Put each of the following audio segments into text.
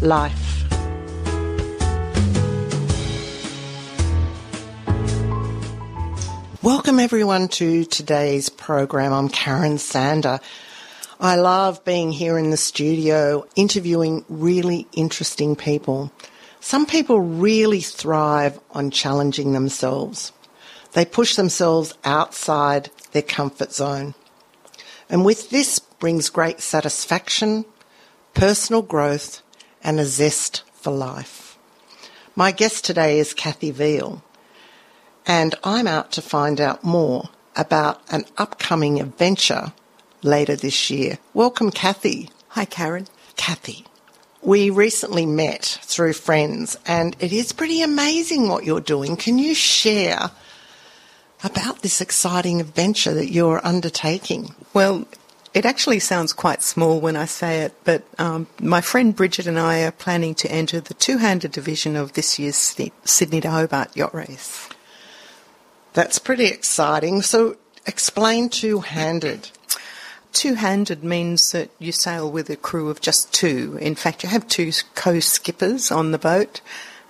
life. Welcome everyone to today's program. I'm Karen Sander. I love being here in the studio interviewing really interesting people. Some people really thrive on challenging themselves. They push themselves outside their comfort zone. And with this brings great satisfaction, personal growth, and a zest for life. My guest today is Kathy Veel and I'm out to find out more about an upcoming adventure later this year. Welcome, Kathy. Hi, Karen. Kathy, we recently met through friends, and it is pretty amazing what you're doing. Can you share about this exciting adventure that you're undertaking? Well, it actually sounds quite small when I say it, but um, my friend Bridget and I are planning to enter the two-handed division of this year's Sydney to Hobart yacht race. That's pretty exciting. So explain two handed. Two handed means that you sail with a crew of just two. In fact, you have two co skippers on the boat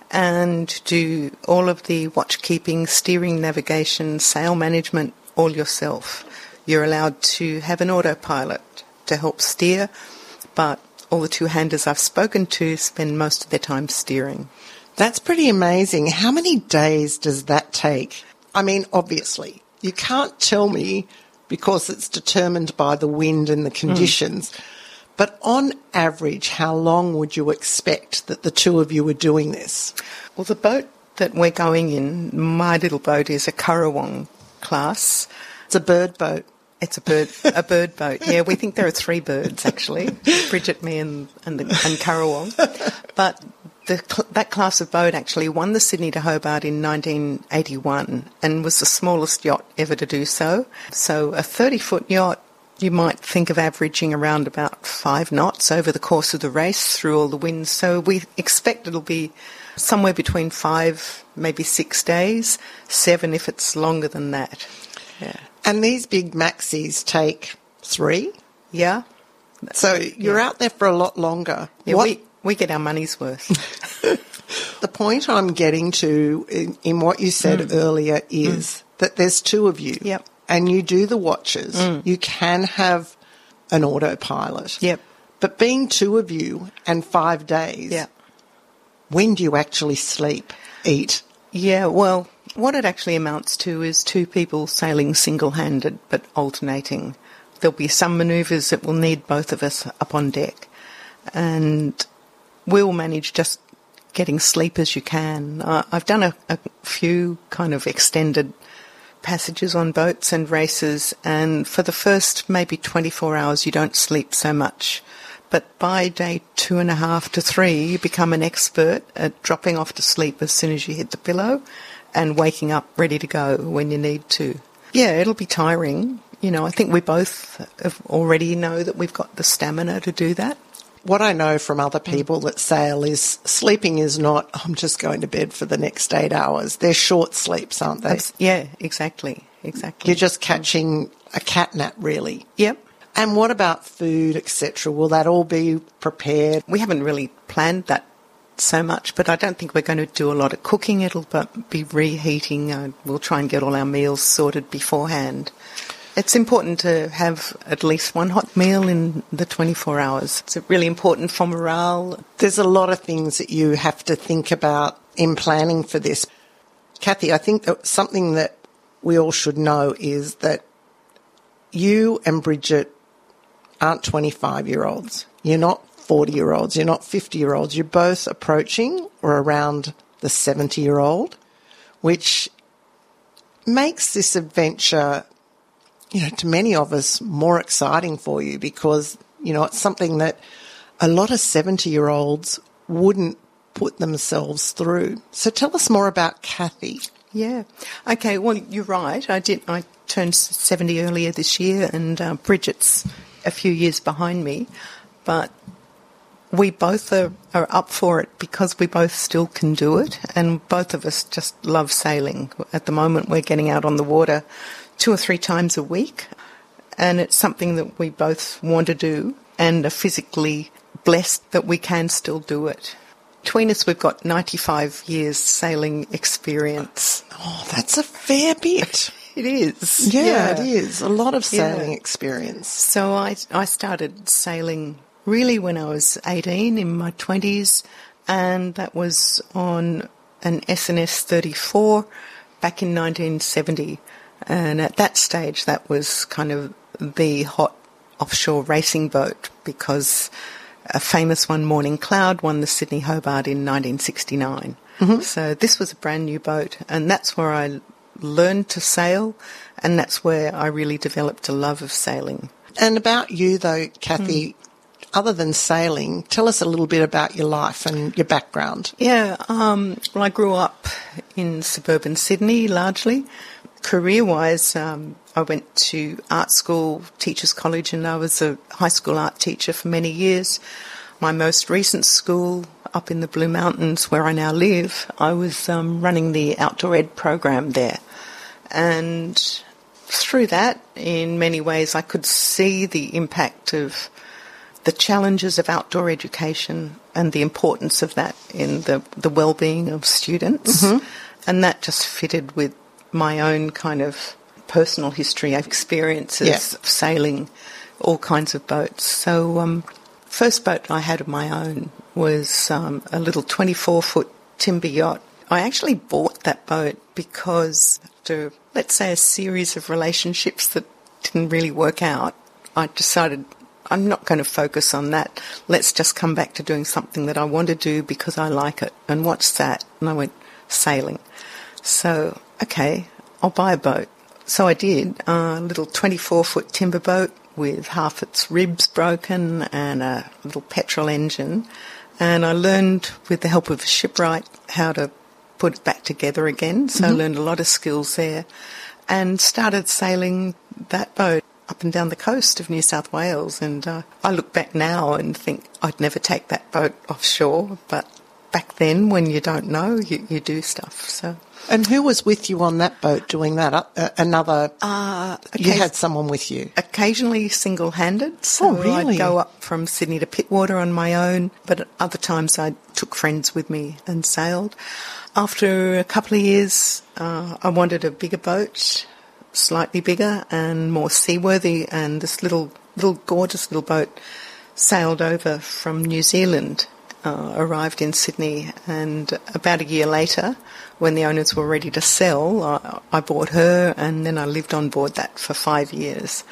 and do all of the watch keeping, steering, navigation, sail management all yourself. You're allowed to have an autopilot to help steer, but all the two handers I've spoken to spend most of their time steering. That's pretty amazing. How many days does that take? I mean, obviously, you can't tell me because it's determined by the wind and the conditions. Mm. But on average, how long would you expect that the two of you were doing this? Well, the boat that we're going in, my little boat, is a Currawong class. It's a bird boat. It's a bird, a bird boat. Yeah, we think there are three birds actually, Bridget, me, and and, the, and Currawong. But the, that class of boat actually won the Sydney to Hobart in 1981 and was the smallest yacht ever to do so. So a 30 foot yacht you might think of averaging around about five knots over the course of the race through all the winds. So we expect it'll be somewhere between five, maybe six days, seven if it's longer than that. Yeah. And these big maxis take three? Yeah. So you're yeah. out there for a lot longer. Yeah, what, we, we get our money's worth. the point I'm getting to in, in what you said mm. earlier is mm. that there's two of you. Yep. And you do the watches. Mm. You can have an autopilot. Yep. But being two of you and five days, yep. when do you actually sleep, eat? Yeah, well, what it actually amounts to is two people sailing single handed but alternating. There'll be some manoeuvres that will need both of us up on deck. And we'll manage just getting sleep as you can. Uh, I've done a, a few kind of extended passages on boats and races, and for the first maybe 24 hours, you don't sleep so much. But by day two and a half to three, you become an expert at dropping off to sleep as soon as you hit the pillow and waking up ready to go when you need to. Yeah, it'll be tiring. You know, I think we both already know that we've got the stamina to do that what I know from other mm. people that sail is sleeping is not, I'm just going to bed for the next eight hours. They're short sleeps, aren't they? Yeah, exactly. Exactly. You're just catching a cat nap, really. Yep. And what about food, etc.? Will that all be prepared? We haven't really planned that so much, but I don't think we're going to do a lot of cooking. It'll be reheating. Uh, we'll try and get all our meals sorted beforehand. It's important to have at least one hot meal in the 24 hours. It's really important for morale. There's a lot of things that you have to think about in planning for this. Kathy, I think that something that we all should know is that you and Bridget aren't 25 year olds. You're not 40 year olds. You're not 50 year olds. You're both approaching or around the 70 year old, which makes this adventure you know, to many of us, more exciting for you because, you know, it's something that a lot of 70 year olds wouldn't put themselves through. So tell us more about Kathy. Yeah. Okay. Well, you're right. I did. I turned 70 earlier this year, and uh, Bridget's a few years behind me. But we both are, are up for it because we both still can do it, and both of us just love sailing. At the moment, we're getting out on the water two or three times a week, and it's something that we both want to do and are physically blessed that we can still do it. Between us, we've got 95 years sailing experience. Oh, that's a fair bit. It is. Yeah, yeah. it is. A lot of sailing Yeah. experience. So I, I started sailing really when I was 18 in my 20s, and that was on an S&S 34 back in 1970. And at that stage, that was kind of the hot offshore racing boat because a famous one, Morning Cloud, won the Sydney Hobart in 1969. Mm-hmm. So this was a brand new boat, and that's where I learned to sail, and that's where I really developed a love of sailing. And about you, though, Kathy, mm. Other than sailing, tell us a little bit about your life and your background. Yeah, um, well, I grew up in suburban Sydney largely. Career wise, um, I went to art school, teachers' college, and I was a high school art teacher for many years. My most recent school up in the Blue Mountains, where I now live, I was um, running the outdoor ed program there. And through that, in many ways, I could see the impact of the challenges of outdoor education and the importance of that in the, the well-being of students. And that just fitted with my own kind of personal history, experiences Yeah. of sailing all kinds of boats. So, um, first boat I had of my own was um, a little 24 foot timber yacht. I actually bought that boat because after, let's say, a series of relationships that didn't really work out, I decided I'm not going to focus on that. Let's just come back to doing something that I want to do because I like it. And what's that? And I went sailing. So, okay, I'll buy a boat. So I did, a little 24 foot timber boat with half its ribs broken and a little petrol engine. And I learned with the help of a shipwright how to put it back together again. So I mm-hmm. learned a lot of skills there and started sailing that boat up and down the coast of New South Wales. And uh, I look back now and think I'd never take that boat offshore, but back then, when you don't know, you, you do stuff. So And who was with you on that boat doing that? Uh, another, uh, you had someone with you. occasionally single-handed. So Oh, really? I'd go up from Sydney to Pittwater on my own, but at other times I took friends with me and sailed. After a couple of years, uh, I wanted a bigger boat, slightly bigger and more seaworthy, and this little, little gorgeous little boat sailed over from New Zealand, uh, arrived in Sydney, and about a year later, when the owners were ready to sell, I, I bought her, and then I lived on board that for five years.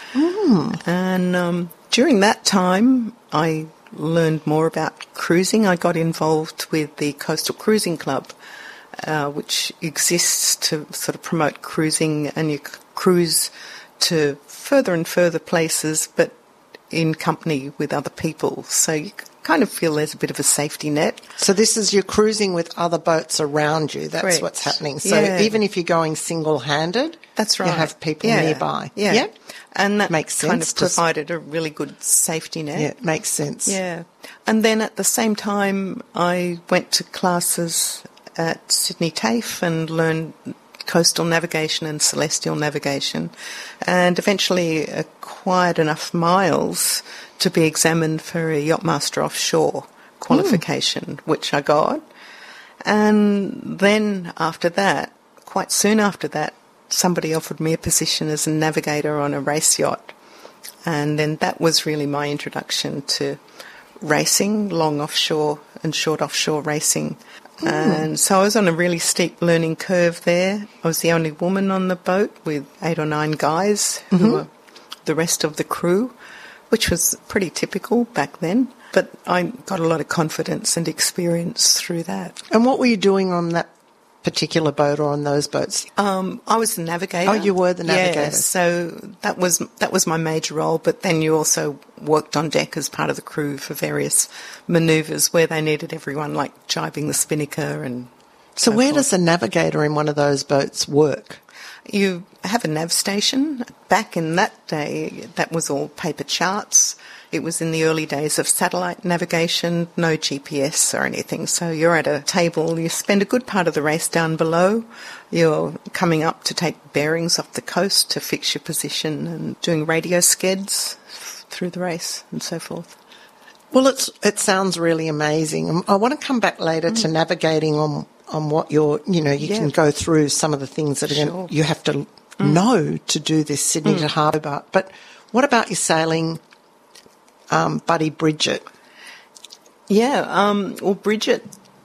And um, during that time, I learned more about cruising. I got involved with the Coastal Cruising Club, uh, which exists to sort of promote cruising, and you cruise to further and further places, but in company with other people. So you kind of feel there's a bit of a safety net. So this is you're cruising with other boats around you. That's Correct. what's happening. So Yeah. even if you're going single-handed, That's right. You have people Yeah. nearby. Yeah. Yeah? And that Makes kind sense of provided a really good safety net. Yeah, it makes sense. Yeah. And then at the same time, I went to classes at Sydney TAFE and learned coastal navigation and celestial navigation, and eventually acquired enough miles to be examined for a Yachtmaster Offshore qualification, hmm. which I got. And then after that, quite soon after that, somebody offered me a position as a navigator on a race yacht. And then that was really my introduction to racing, long offshore and short offshore racing. Hmm. And so I was on a really steep learning curve there. I was the only woman on the boat with eight or nine guys who mm-hmm. were the rest of the crew, which was pretty typical back then. But I got a lot of confidence and experience through that. And what were you doing on that particular boat or on those boats? Um, I was the navigator. Oh, you were the navigator. Yeah, so that was that was my major role. But then you also worked on deck as part of the crew for various manoeuvres where they needed everyone, like jibing the spinnaker and. So, so where forth. does a navigator in one of those boats work? You have a nav station. Back in that day, that was all paper charts. It was in the early days of satellite navigation, no GPS or anything. So you're at a table, you spend a good part of the race down below. You're coming up to take bearings off the coast to fix your position and doing radio skeds through the race and so forth. Well, it's, it sounds really amazing. Um, I want to come back later mm. to navigating on on what you're, you know, you yeah. can go through some of the things that sure. gonna, you have to mm. know to do this Sydney mm. to Hobart. But what about your sailing um, buddy Bridget? Yeah, um, well, Bridget,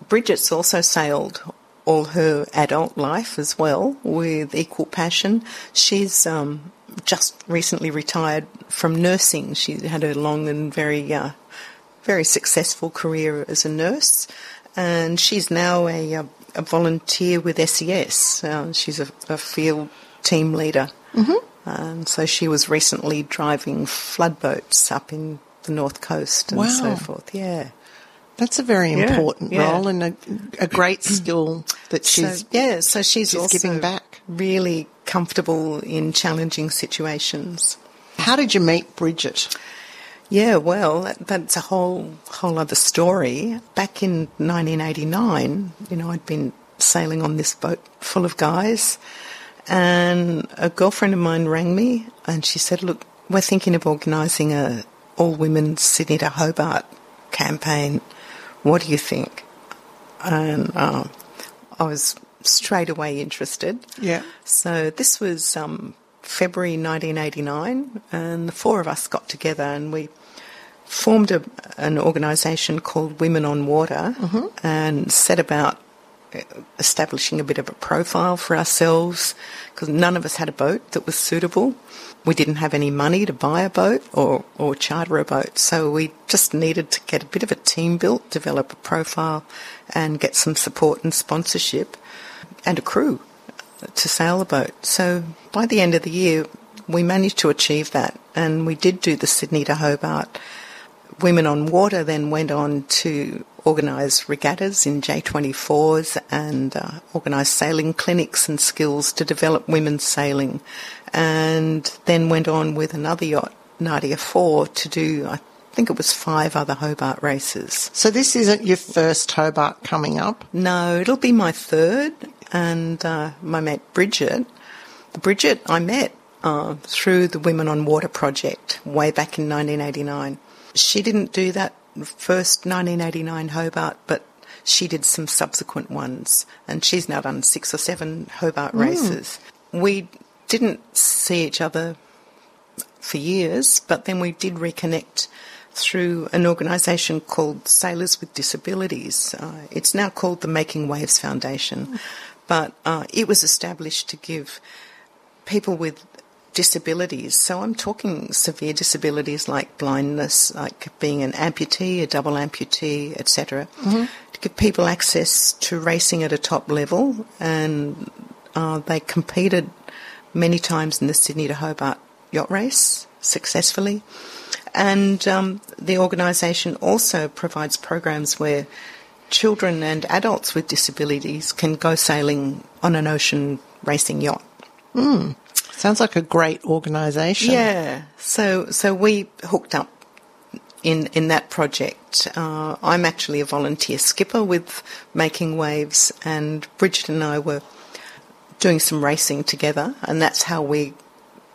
Bridget's also sailed all her adult life as well with equal passion. She's um, just recently retired from nursing. She had a long and very, uh, very successful career as a nurse, and she's now a, a, a volunteer with SES. Uh, she's a, a, field team leader. Mm-hmm. And so she was recently driving flood boats up in the north coast and wow. so forth. Yeah. That's a very yeah, important yeah. role and a, a great skill that she's so, yeah. So she's, she's giving back. Really comfortable in challenging situations. How did you meet Bridget? Yeah, well, that, that's a whole whole other story. Back in 1989, you know, I'd been sailing on this boat full of guys, and a girlfriend of mine rang me, and she said, "Look, we're thinking of organising a all women Sydney to Hobart campaign. What do you think?" And uh, I was straight away interested. Yeah. So this was um, February 1989, and the four of us got together and we formed a, an organisation called Women on Water mm-hmm. and set about establishing a bit of a profile for ourselves because none of us had a boat that was suitable. We didn't have any money to buy a boat or, or charter a boat, so we just needed to get a bit of a team built, develop a profile, and get some support and sponsorship and a crew to sail the boat. So by the end of the year, we managed to achieve that, and we did do the Sydney to Hobart Women on Water then went on to organise regattas in J24s and uh, organise sailing clinics and skills to develop women's sailing, and then went on with another yacht, Nadia 4, to do, I think it was five other Hobart races. So this isn't your first Hobart coming up? No, it'll be my third, and uh, my mate Bridget. Bridget I met uh, through the Women on Water project way back in 1989. She didn't do that first 1989 Hobart, but she did some subsequent ones, and she's now done six or seven Hobart mm. races. We didn't see each other for years, but then we did reconnect through an organisation called Sailors with Disabilities. Uh, it's now called the Making Waves Foundation, but uh, it was established to give people with disabilities. So I'm talking severe disabilities like blindness, like being an amputee, a double amputee, etc. Mm-hmm. To give people access to racing at a top level, and uh, they competed many times in the Sydney to Hobart yacht race successfully. And um, the organisation also provides programs where children and adults with disabilities can go sailing on an ocean racing yacht. Mm. Sounds like a great organisation. Yeah. So so we hooked up in in that project. Uh, I'm actually a volunteer skipper with Making Waves, and Bridget and I were doing some racing together, and that's how we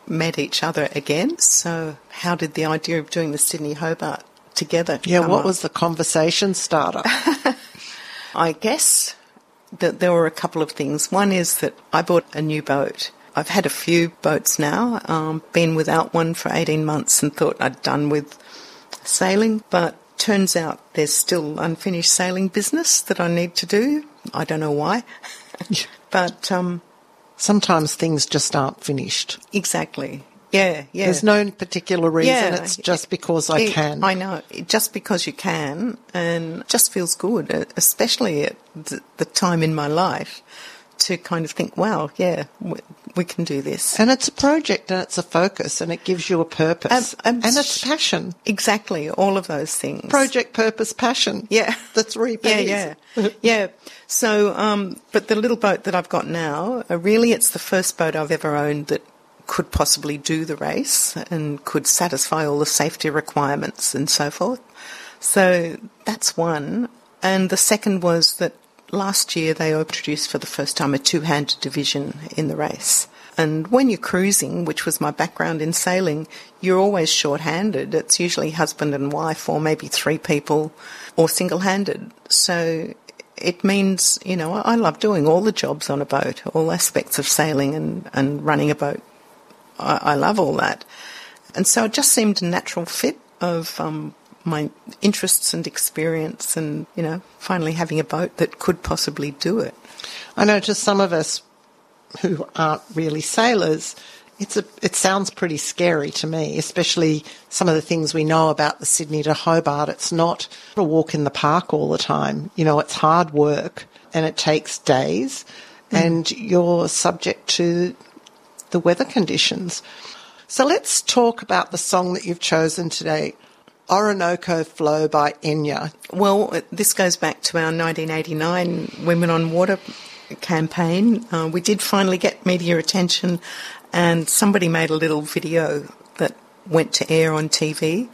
met each other again. So how did the idea of doing the Sydney Hobart together? Yeah. What up? was the conversation starter? I guess that there were a couple of things. One is that I bought a new boat I've had a few boats now, um, been without one for 18 months and thought I'd done with sailing, but turns out there's still unfinished sailing business that I need to do. I don't know why. but um, sometimes things just aren't finished. Exactly. Yeah, yeah. There's no particular reason. Yeah, it's just because I it, can. I know. Just because you can, and just feels good, especially at the time in my life to kind of think, wow, yeah, we, we can do this. And it's a project and it's a focus and it gives you a purpose. Um, um, and it's passion. Exactly, all of those things. Project, purpose, passion. Yeah. The three P's. Yeah, yeah. yeah. So, um, but the little boat that I've got now, uh, really it's the first boat I've ever owned that could possibly do the race and could satisfy all the safety requirements and so forth. So that's one. And the second was that last year they introduced for the first time a two-handed division in the race. And when you're cruising, which was my background in sailing, you're always short-handed. It's usually husband and wife or maybe three people or single-handed. So it means, you know, I love doing all the jobs on a boat, all aspects of sailing and, and running a boat. I, I love all that. And so it just seemed a natural fit of um, my interests and experience and, you know, finally having a boat that could possibly do it. I know to some of us who aren't really sailors, it's a, it sounds pretty scary to me, especially some of the things we know about the Sydney to Hobart. It's not a walk in the park all the time. You know, it's hard work and it takes days mm. and you're subject to the weather conditions. So let's talk about the song that you've chosen today. Orinoco Flow by Enya. Well, this goes back to our 1989 Women on Water campaign. Uh, we did finally get media attention, and somebody made a little video that went to air on TV,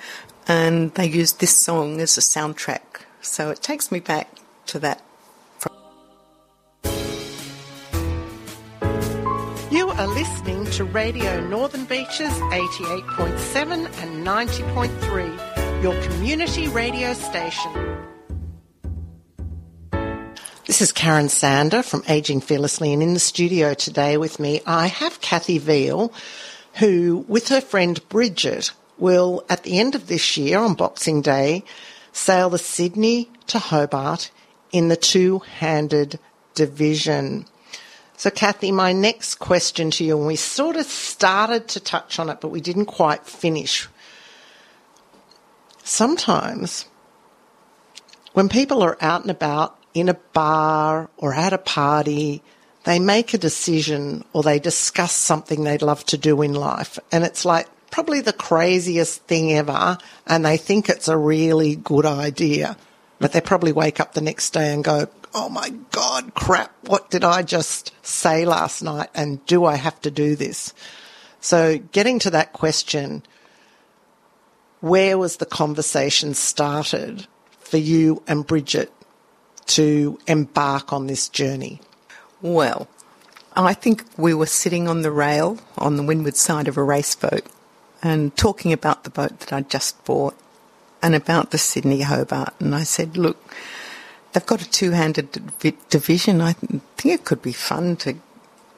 and they used this song as a soundtrack. So it takes me back to that You are listening to Radio Northern Beaches 88.7 and 90.3, your community radio station. This is Karen Sander from Aging Fearlessly, and in the studio today with me, I have Kathy Veel, who, with her friend Bridget, will, at the end of this year on Boxing Day, sail the Sydney to Hobart in the two-handed division. So, Kathy, my next question to you, and we sort of started to touch on it, but we didn't quite finish. Sometimes when people are out and about in a bar or at a party, they make a decision or they discuss something they'd love to do in life. And it's like probably the craziest thing ever. And they think it's a really good idea. But they probably wake up the next day and go, oh my God, crap, what did I just say last night? And do I have to do this? So getting to that question, where was the conversation started for you and Bridget to embark on this journey? Well, I think we were sitting on the rail on the windward side of a race boat and talking about the boat that I'd just bought and about the Sydney Hobart. And I said, look, they've got a two-handed division. I think it could be fun to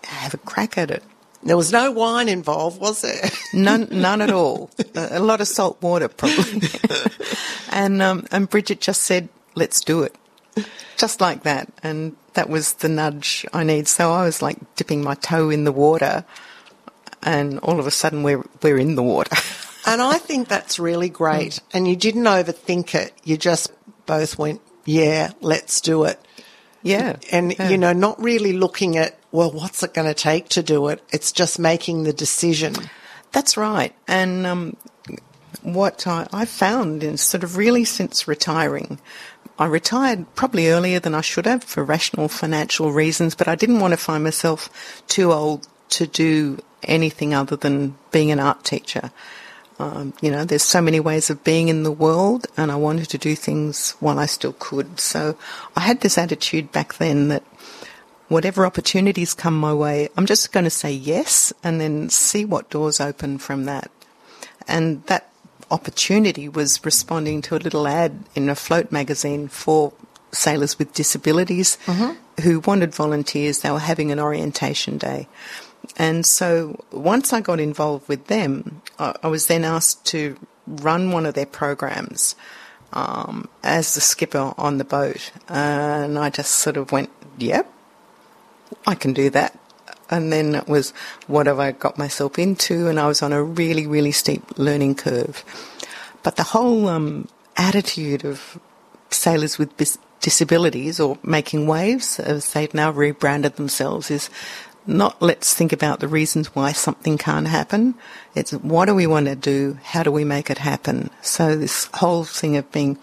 have a crack at it. There was no wine involved, was there? none, none at all. a lot of salt water, probably. and um, and Bridget just said, "Let's do it," just like that. And that was the nudge I need. So I was like dipping my toe in the water, and all of a sudden we're we're in the water. and I think that's really great. Mm. And you didn't overthink it. You just both went, yeah, let's do it. Yeah. And, yeah. you know, not really looking at, well, what's it going to take to do it? It's just making the decision. That's right. And um, what I, I found is sort of really since retiring, I retired probably earlier than I should have for rational financial reasons, but I didn't want to find myself too old to do anything other than being an art teacher. Um, you know, there's so many ways of being in the world, and I wanted to do things while I still could. So I had this attitude back then that whatever opportunities come my way, I'm just going to say yes and then see what doors open from that. And that opportunity was responding to a little ad in Afloat magazine for sailors with disabilities mm-hmm. who wanted volunteers. They were having an orientation day. And so once I got involved with them, I, I was then asked to run one of their programs um, as the skipper on the boat. And I just sort of went, yep, I can do that. And then it was, what have I got myself into? And I was on a really, really steep learning curve. But the whole um, attitude of sailors with bis- disabilities or making waves, as they've now rebranded themselves, is not let's think about the reasons why something can't happen. It's what do we want to do? How do we make it happen? So this whole thing of being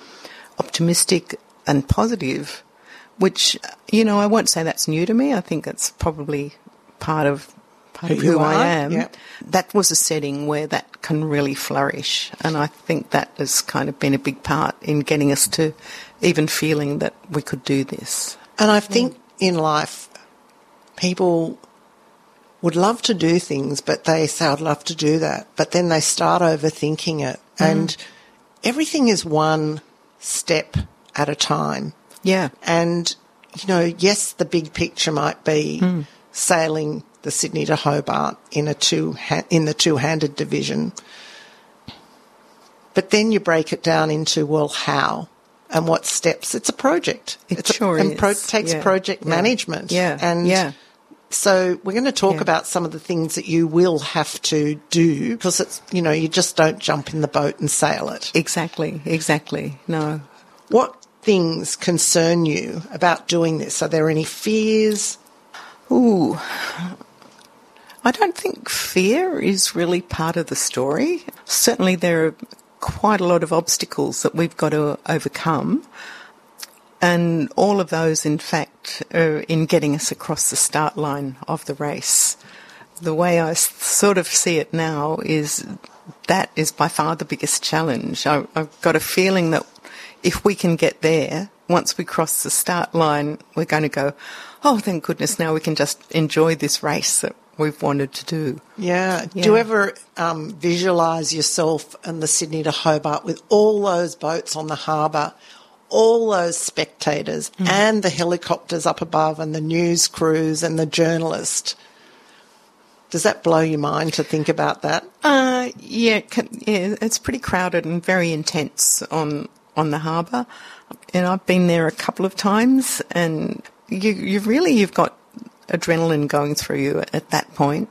optimistic and positive, which, you know, I won't say that's new to me. I think it's probably part of part Who of who I are, am. That was a setting where that can really flourish. And I think that has kind of been a big part in getting us to even feeling that we could do this. And I think in life, people would love to do things, but they say, I'd love to do that. But then they start overthinking it. Mm. And everything is one step at a time. Yeah. And, you know, yes, the big picture might be hmm. sailing the Sydney to Hobart in a two in the two-handed division. But then you break it down into well, how and what steps? It's a project. It it's sure a, and pro- takes Yeah. project Yeah. management. Yeah. and Yeah. so we're going to talk Yeah. about some of the things that you will have to do because it's you know you just don't jump in the boat and sail it. Exactly. Exactly. No. What things concern you about doing this? Are there any fears? Ooh. I don't think fear is really part of the story. Certainly, there are quite a lot of obstacles that we've got to overcome. And all of those, in fact, are in getting us across the start line of the race. The way I sort of see it now is that is by far the biggest challenge. I, I've got a feeling that if we can get there, once we cross the start line, we're going to go, oh, thank goodness, now we can just enjoy this race that we've wanted to do. Yeah. Yeah. Do you ever um, visualise yourself in the Sydney to Hobart with all those boats on the harbour, all those spectators, and the helicopters up above, and the news crews and the journalists? Does that blow your mind to think about that? Uh, yeah, yeah, it's pretty crowded and very intense on on the harbour, and I've been there a couple of times, and you you really you've got adrenaline going through you at that point.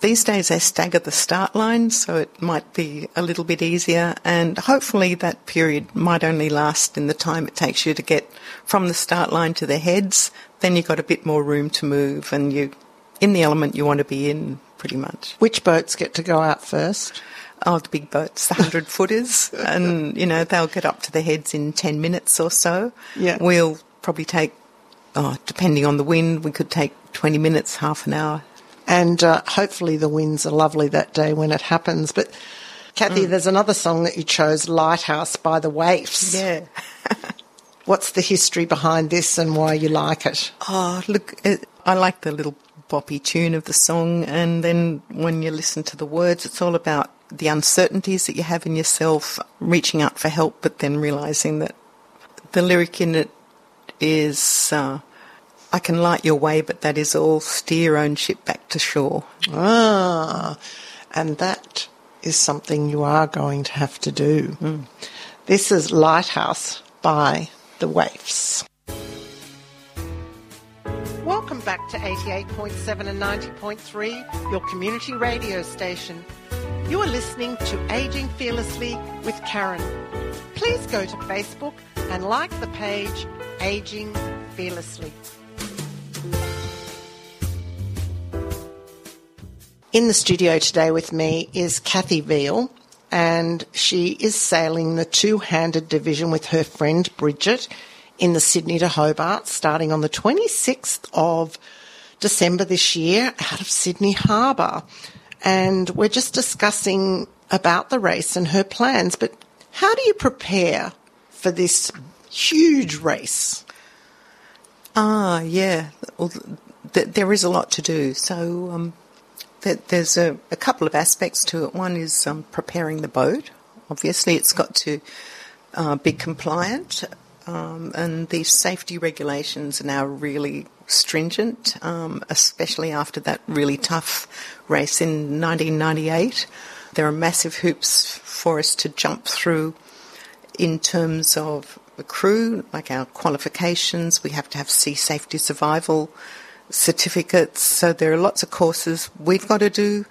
These days they stagger the start line, so it might be a little bit easier, and hopefully that period might only last in the time it takes you to get from the start line to the heads. Then you've got a bit more room to move, and you in the element you want to be in, pretty much. Which boats get to go out first? Oh, the big boats, the hundred footers, and you know they'll get up to the heads in ten minutes or so. Yeah. we'll probably take, oh, depending on the wind, we could take twenty minutes, half an hour. And uh, hopefully the winds are lovely that day when it happens. But Kathy, there's another song that you chose, Lighthouse by the Waifs. Yeah. What's the history behind this and why you like it? Oh, look, it, I like the little boppy tune of the song, and then when you listen to the words, it's all about the uncertainties that you have in yourself, reaching out for help, but then realizing that the lyric in it is, uh, I can light your way, but that is all steer your own ship back to shore. Ah, and that is something you are going to have to do. This is Lighthouse by the Waifs. Back to 88.7 and 90.3, your community radio station. You are listening to Aging Fearlessly with Karen. Please go to Facebook and like the page Aging Fearlessly. In the studio today with me is Kathy Veel, and she is sailing the two handed division with her friend Bridget in the Sydney to Hobart starting on the 26th of December this year out of Sydney Harbour. And we're just discussing about the race and her plans, but how do you prepare for this huge race? Ah, yeah. Well, th- there is a lot to do. So um, th- there's a, a couple of aspects to it. One is um, preparing the boat. Obviously, it's got to uh, be compliant, um, and the safety regulations are now really stringent, um, especially after that really tough race in 1998. There are massive hoops for us to jump through in terms of the crew, like our qualifications, we have to have sea safety survival certificates. So there are lots of courses we've got to do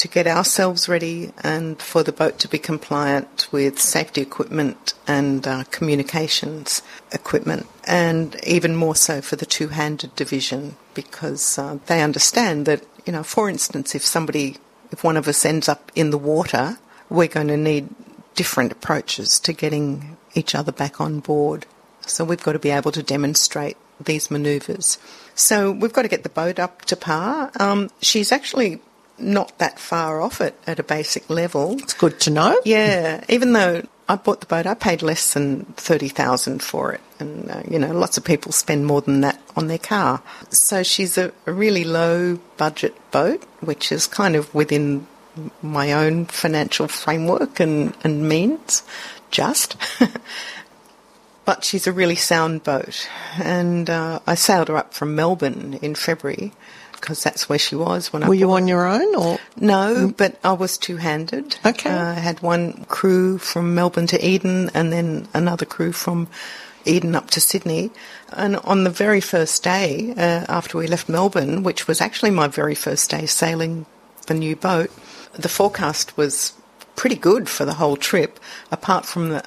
to get ourselves ready and for the boat to be compliant with safety equipment and uh, communications equipment, and even more so for the two handed division because uh, they understand that, you know, for instance, if somebody, if one of us ends up in the water, we're going to need different approaches to getting each other back on board. So we've got to be able to demonstrate these manoeuvres. So we've got to get the boat up to par. Um, she's actually not that far off it at a basic level. It's good to know. Yeah, even though I bought the boat, I paid less than thirty thousand for it, and uh, you know, lots of people spend more than that on their car. So she's a, a really low budget boat, which is kind of within my own financial framework and, and means, just. but she's a really sound boat. And uh, I sailed her up from Melbourne in February because that's where she was when Were I. Were you on your own or? No, but I was two-handed. Okay. Uh, I had one crew from Melbourne to Eden, and then another crew from Eden up to Sydney. And on the very first day uh, after we left Melbourne, which was actually my very first day sailing the new boat, the forecast was pretty good for the whole trip, apart from the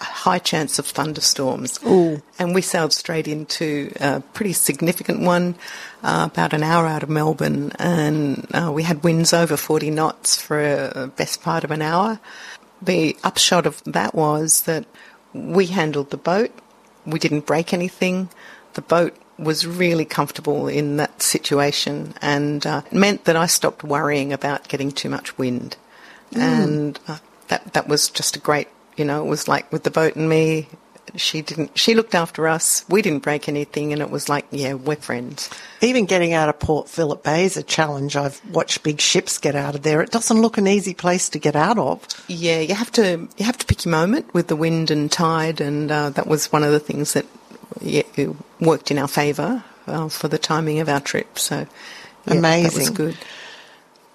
high chance of thunderstorms. Ooh. And we sailed straight into a pretty significant one, uh, about an hour out of Melbourne, and uh, we had winds over 40 knots for a best part of an hour. The upshot of that was that we handled the boat, we didn't break anything, the boat was really comfortable in that situation and uh, it meant that I stopped worrying about getting too much wind. And uh, that that was just a great, you know, it was like with the boat and me, she didn't she looked after us. We didn't break anything and it was like, yeah, we're friends. Even getting out of Port Phillip Bay is a challenge. I've watched big ships get out of there. It doesn't look an easy place to get out of. Yeah, you have to you have to pick your moment with the wind and tide, and uh, that was one of the things that yeah, worked in our favour uh, for the timing of our trip. So yeah, that was Amazing. good.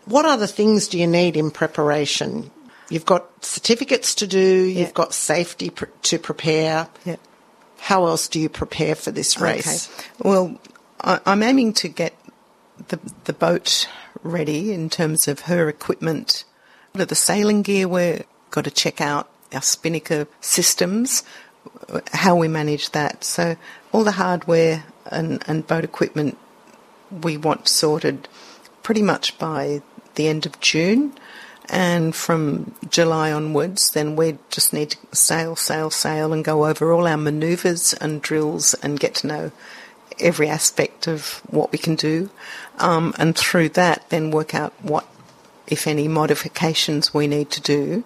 What other things do you need in preparation? You've got certificates to do, you've got safety pr- to prepare. Yeah. How else do you prepare for this race? Okay. Well, I, I'm aiming to get the the boat ready in terms of her equipment. The sailing gear, we've got to check out our Spinnaker systems, how we manage that. So all the hardware and, and boat equipment we want sorted pretty much by the end of June. And from July onwards, then we just need to sail, sail, sail and go over all our manoeuvres and drills and get to know every aspect of what we can do. Um, and through that, then work out what, if any, modifications we need to do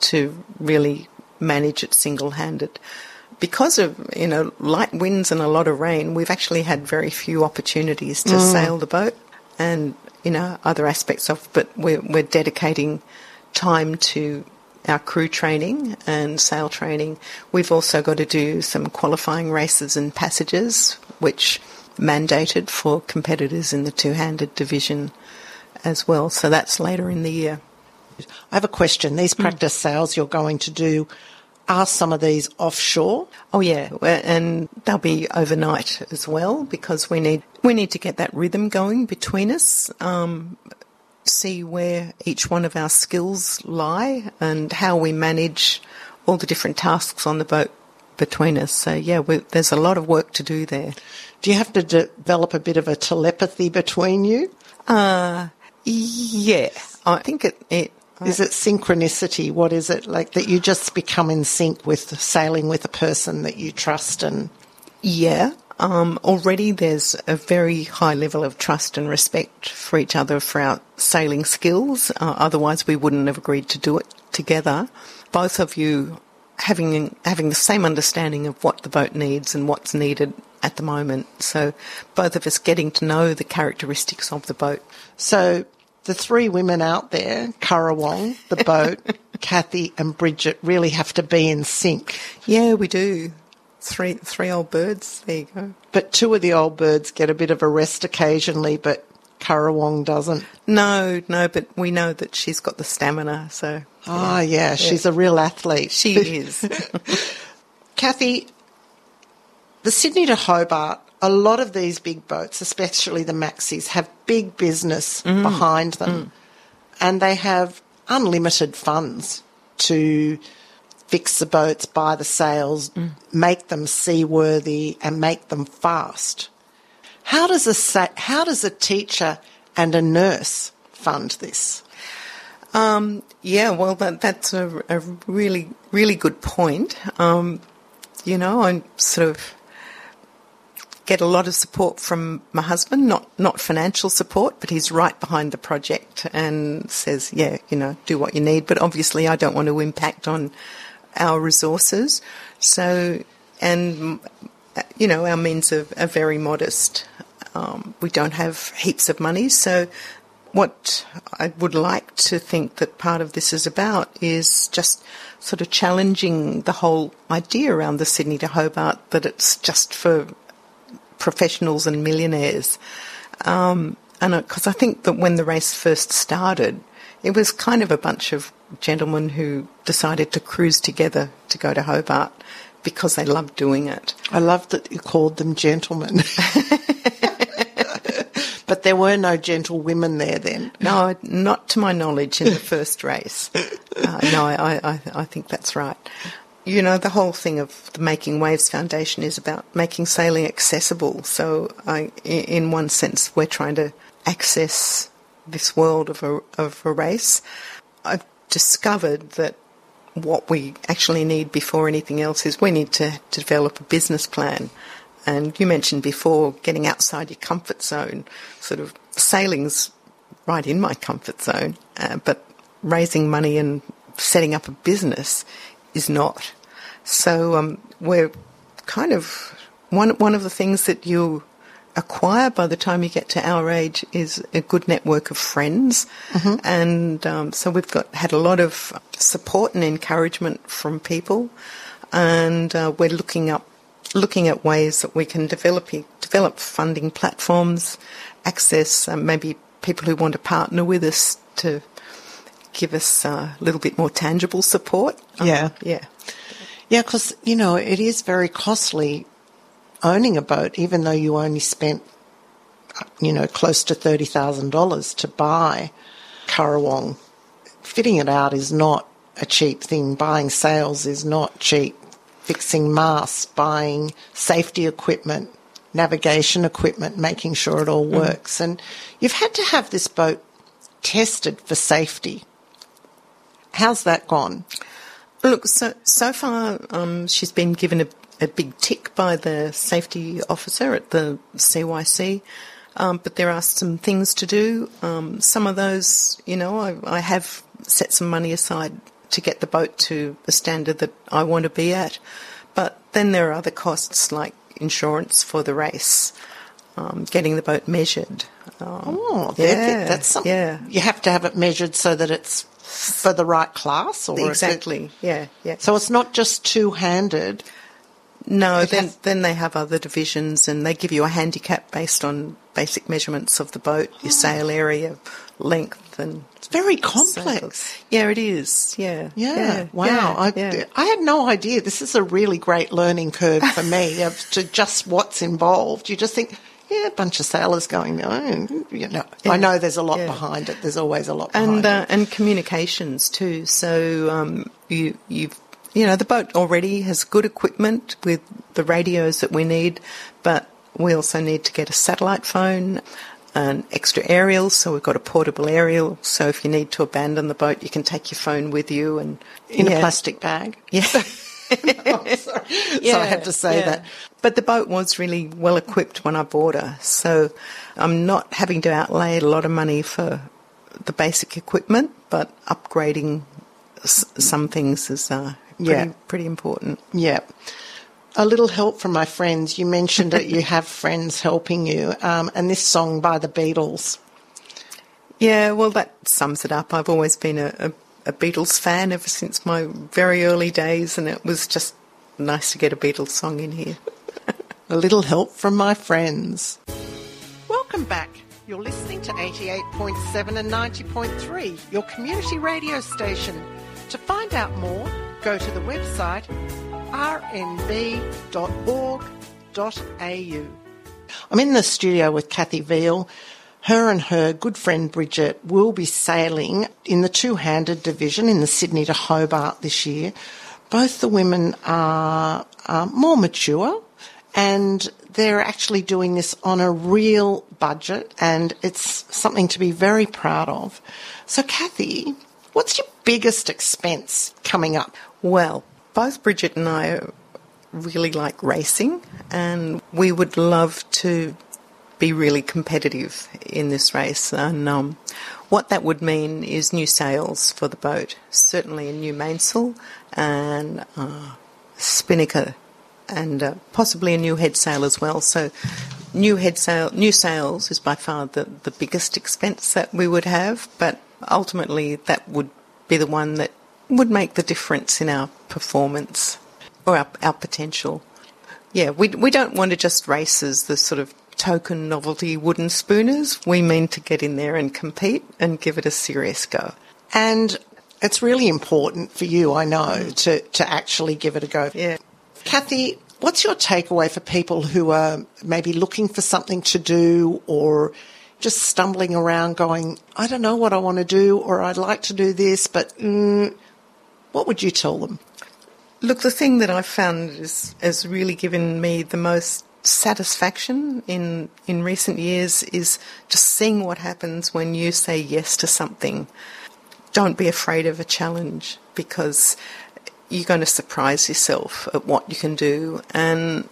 to really manage it single handed. Because of you know light winds and a lot of rain, we've actually had very few opportunities to sail the boat, and you know other aspects of. But we're we're dedicating time to our crew training and sail training. We've also got to do some qualifying races and passages, which mandated for competitors in the two-handed division as well. So that's later in the year. I have a question. These hmm. practice sails you're going to do, are some of these offshore? Oh yeah, and they'll be overnight as well because we need we need to get that rhythm going between us. Um, see where each one of our skills lie and how we manage all the different tasks on the boat between us. So yeah, we, there's a lot of work to do there. Do you have to develop a bit of a telepathy between you? Uh, yeah, I think it. it Is it synchronicity? What is it like that you just become in sync with sailing with a person that you trust and Yeah. Um, already there's a very high level of trust and respect for each other for our sailing skills. Uh, otherwise, we wouldn't have agreed to do it together. Both of you having having the same understanding of what the boat needs and what's needed at the moment. So both of us getting to know the characteristics of the boat. So the three women out there, Currawong, the boat, Kathy and Bridget, really have to be in sync. Yeah, we do. Three three old birds. There you go. But two of the old birds get a bit of a rest occasionally, but Currawong doesn't. No, no, but we know that she's got the stamina. So Ah, yeah, she's a real athlete. she is. Kathy, the Sydney to Hobart, a lot of these big boats, especially the maxis, have big business behind them. and they have unlimited funds to fix the boats, buy the sails, make them seaworthy, and make them fast. How does a sa- how does a teacher and a nurse fund this? Um, yeah, well, that, that's a, a really, really good point. Um, you know, I sort of get a lot of support from my husband, not not financial support, but he's right behind the project and says, yeah, you know, do what you need. But obviously, I don't want to impact on our resources. So, and you know, our means are, are very modest. Um, we don't have heaps of money, so what I would like to think that part of this is about is just sort of challenging the whole idea around the Sydney to Hobart that it's just for professionals and millionaires. Um, and because I think that when the race first started, it was kind of a bunch of gentlemen who decided to cruise together to go to Hobart because they loved doing it. I love that you called them gentlemen. but there were no gentle women there then. No, not to my knowledge in the first race. Uh, no, I, I, I think that's right. You know, the whole thing of the Making Waves Foundation is about making sailing accessible. So, I, in one sense, we're trying to access this world of a, of a race. I've discovered that what we actually need before anything else is we need to, to develop a business plan. And you mentioned before getting outside your comfort zone. Sort of sailing's right in my comfort zone, uh, but raising money and setting up a business is not. So um, we're kind of one one of the things that you acquire by the time you get to our age is a good network of friends, mm-hmm. and um, so we've got had a lot of support and encouragement from people, and uh, we're looking up looking at ways that we can develop develop funding platforms, access um, maybe people who want to partner with us to give us uh, a little bit more tangible support. Yeah, um, yeah, yeah. Because you know it is very costly owning a boat, even though you only spent you know close to thirty thousand dollars to buy Currawong. Fitting it out is not a cheap thing. Buying sails is not cheap fixing masts, buying safety equipment, navigation equipment, making sure it all mm. works. Mm. And you've had to have this boat tested for safety. How's that gone? Look, so so far um, she's been given a, a, big tick by the safety officer at the CYC, um, but there are some things to do. Um, some of those, you know, I, I have set some money aside to get the boat to the standard that I want to be at. But then there are other costs like insurance for the race, um, getting the boat measured. Um, oh, yeah, that's something. Yeah. You have to have it measured so that it's for the right class, or exactly. It, yeah, yeah. So it's not just two-handed. No, it then has... then they have other divisions, and they give you a handicap based on basic measurements of the boat, your oh. sail area, length, and it's very complex. Yeah, it is. Yeah. Yeah. yeah. Wow. Yeah, I, yeah. I had no idea. This is a really great learning curve for me of to just what's involved. You just think, yeah, a bunch of sailors going, oh, you know, I know there's a lot behind it. There's always a lot and, uh, And communications too. So um, you, you've you know, the boat already has good equipment with the radios that we need, but we also need to get a satellite phone an extra aerial, so we've got a portable aerial. So if you need to abandon the boat, you can take your phone with you and in yeah. a plastic bag. Yeah. oh, sorry. Yeah, so I have to say yeah. that. But the boat was really well equipped when I bought her, so I'm not having to outlay a lot of money for the basic equipment, but upgrading s- some things is uh, pretty, yeah. pretty important. Yeah a little help from my friends. You mentioned that you have friends helping you, um, and this song by the Beatles. Yeah, well, that sums it up. I've always been a, a, a, Beatles fan ever since my very early days, and it was just nice to get a Beatles song in here. a little help from my friends. Welcome back. You're listening to 88.7 and 90.3, your community radio station. To find out more, go to the website rnb.org.au. I'm in the studio with Kathy Veel, her and her good friend Bridget will be sailing in the two handed division in the Sydney to Hobart this year. Both the women are, more mature and they're actually doing this on a real budget and it's something to be very proud of. So, Kathy, what's your biggest expense coming up? Well, both Bridget and I really like racing and we would love to be really competitive in this race. And um, what that would mean is new sails for the boat, certainly a new mainsail and uh, spinnaker and uh, possibly a new head sail as well. So, new head sail, new sails is by far the, the biggest expense that we would have, but ultimately that would be the one that would make the difference in our performance or our, our potential. Yeah, we, we don't want to just race as the sort of token novelty wooden spooners. We mean to get in there and compete and give it a serious go. And it's really important for you, I know, to, to actually give it a go. Yeah. Kathy, what's your takeaway for people who are maybe looking for something to do or just stumbling around going, I don't know what I want to do or I'd like to do this, but mm, what would you tell them? Look, the thing that I've found is, has really given me the most satisfaction in in recent years is just seeing what happens when you say yes to something. Don't be afraid of a challenge because you're going to surprise yourself at what you can do. And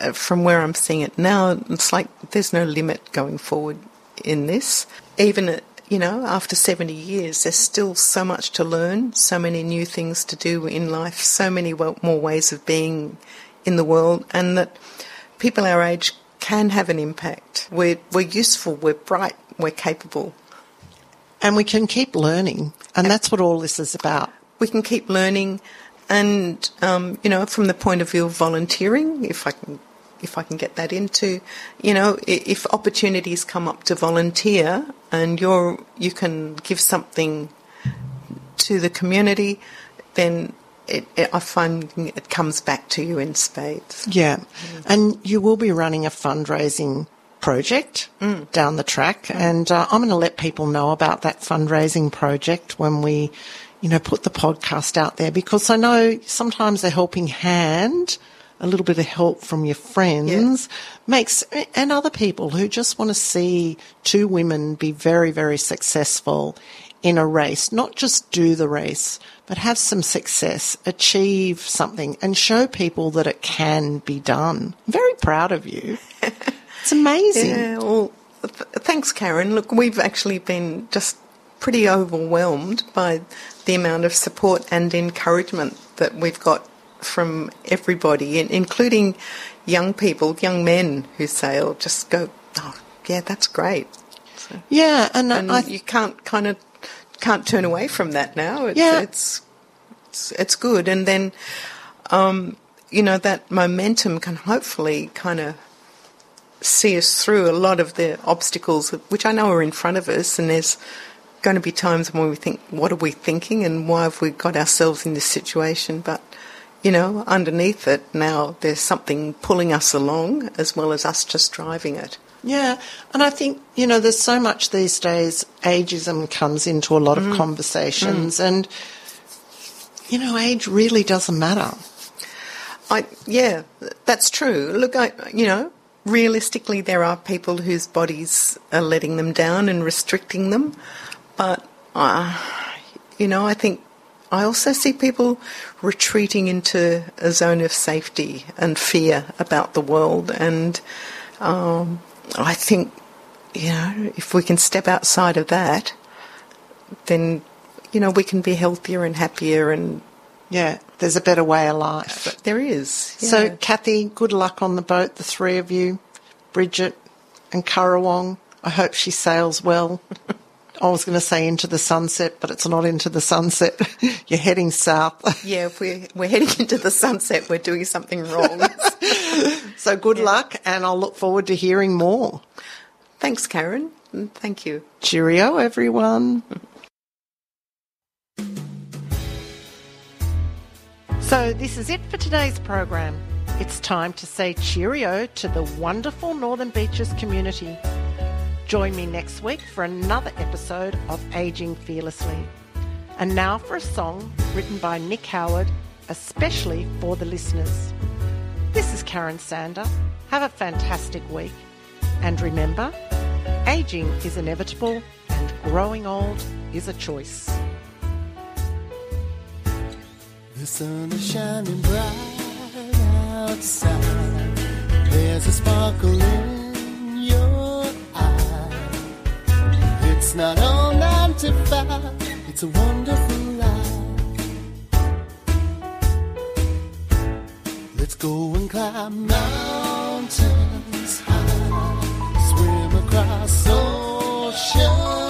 uh, from where I'm seeing it now, it's like there's no limit going forward in this. Even, uh, you know, after 70 years, there's still so much to learn, so many new things to do in life, so many more ways of being in the world, and that people our age can have an impact. We're, we're useful, we're bright, we're capable. And we can keep learning, and that's what all this is about. We can keep learning and um, you know, from the point of view of volunteering, if I can, if I can get that into, you know, if opportunities come up to volunteer and you're you can give something to the community, then it, it, I find it comes back to you in spades. Yeah, mm. and you will be running a fundraising project mm. down the track, mm. and uh, I'm going to let people know about that fundraising project when we you know, put the podcast out there because I know sometimes a helping hand, a little bit of help from your friends yeah. makes, and other people who just want to see two women be very, very successful in a race, not just do the race, but have some success, achieve something and show people that it can be done. I'm very proud of you. It's amazing. Yeah, well, th- thanks, Karen. Look, we've actually been just pretty overwhelmed by the amount of support and encouragement that we've got from everybody, including young people, young men who say, "Oh, just go, oh, yeah, that's great. So, yeah, and, and I, you can't kind of can't turn away from that now. It's, yeah. it's, it's, it's good. And then, um, you know, that momentum can hopefully kind of see us through a lot of the obstacles, which I know are in front of us, and there's going to be times when we think, what are we thinking and why have we got ourselves in this situation? But, you know, underneath it now there's something pulling us along as well as us just driving it. Yeah, and I think, you know, there's so much these days, ageism comes into a lot of mm. conversations, mm. and, you know, age really doesn't matter. I, yeah, that's true. Look, I, you know, realistically, there are people whose bodies are letting them down and restricting them. But, uh, you know, I think I also see people retreating into a zone of safety and fear about the world. And um, I think, you know, if we can step outside of that, then, you know, we can be healthier and happier and. Yeah, there's a better way of life. But there is. Yeah. So, Kathy, good luck on the boat, the three of you, Bridget and Currawong. I hope she sails well. I was going to say into the sunset, but it's not into the sunset. You're heading south. Yeah, if we're, we're heading into the sunset, we're doing something wrong. so good yeah. luck, and I'll look forward to hearing more. Thanks, Karen. Mm, thank you. Cheerio, everyone. so, this is it for today's program. It's time to say cheerio to the wonderful Northern Beaches community. Join me next week for another episode of Aging Fearlessly. And now for a song written by Nick Howard, especially for the listeners. This is Karen Sander. Have a fantastic week. And remember, aging is inevitable and growing old is a choice. The sun is shining bright outside. There's a sparkle in not all nine to five, it's a wonderful life. Let's go and climb mountains high, swim across oceans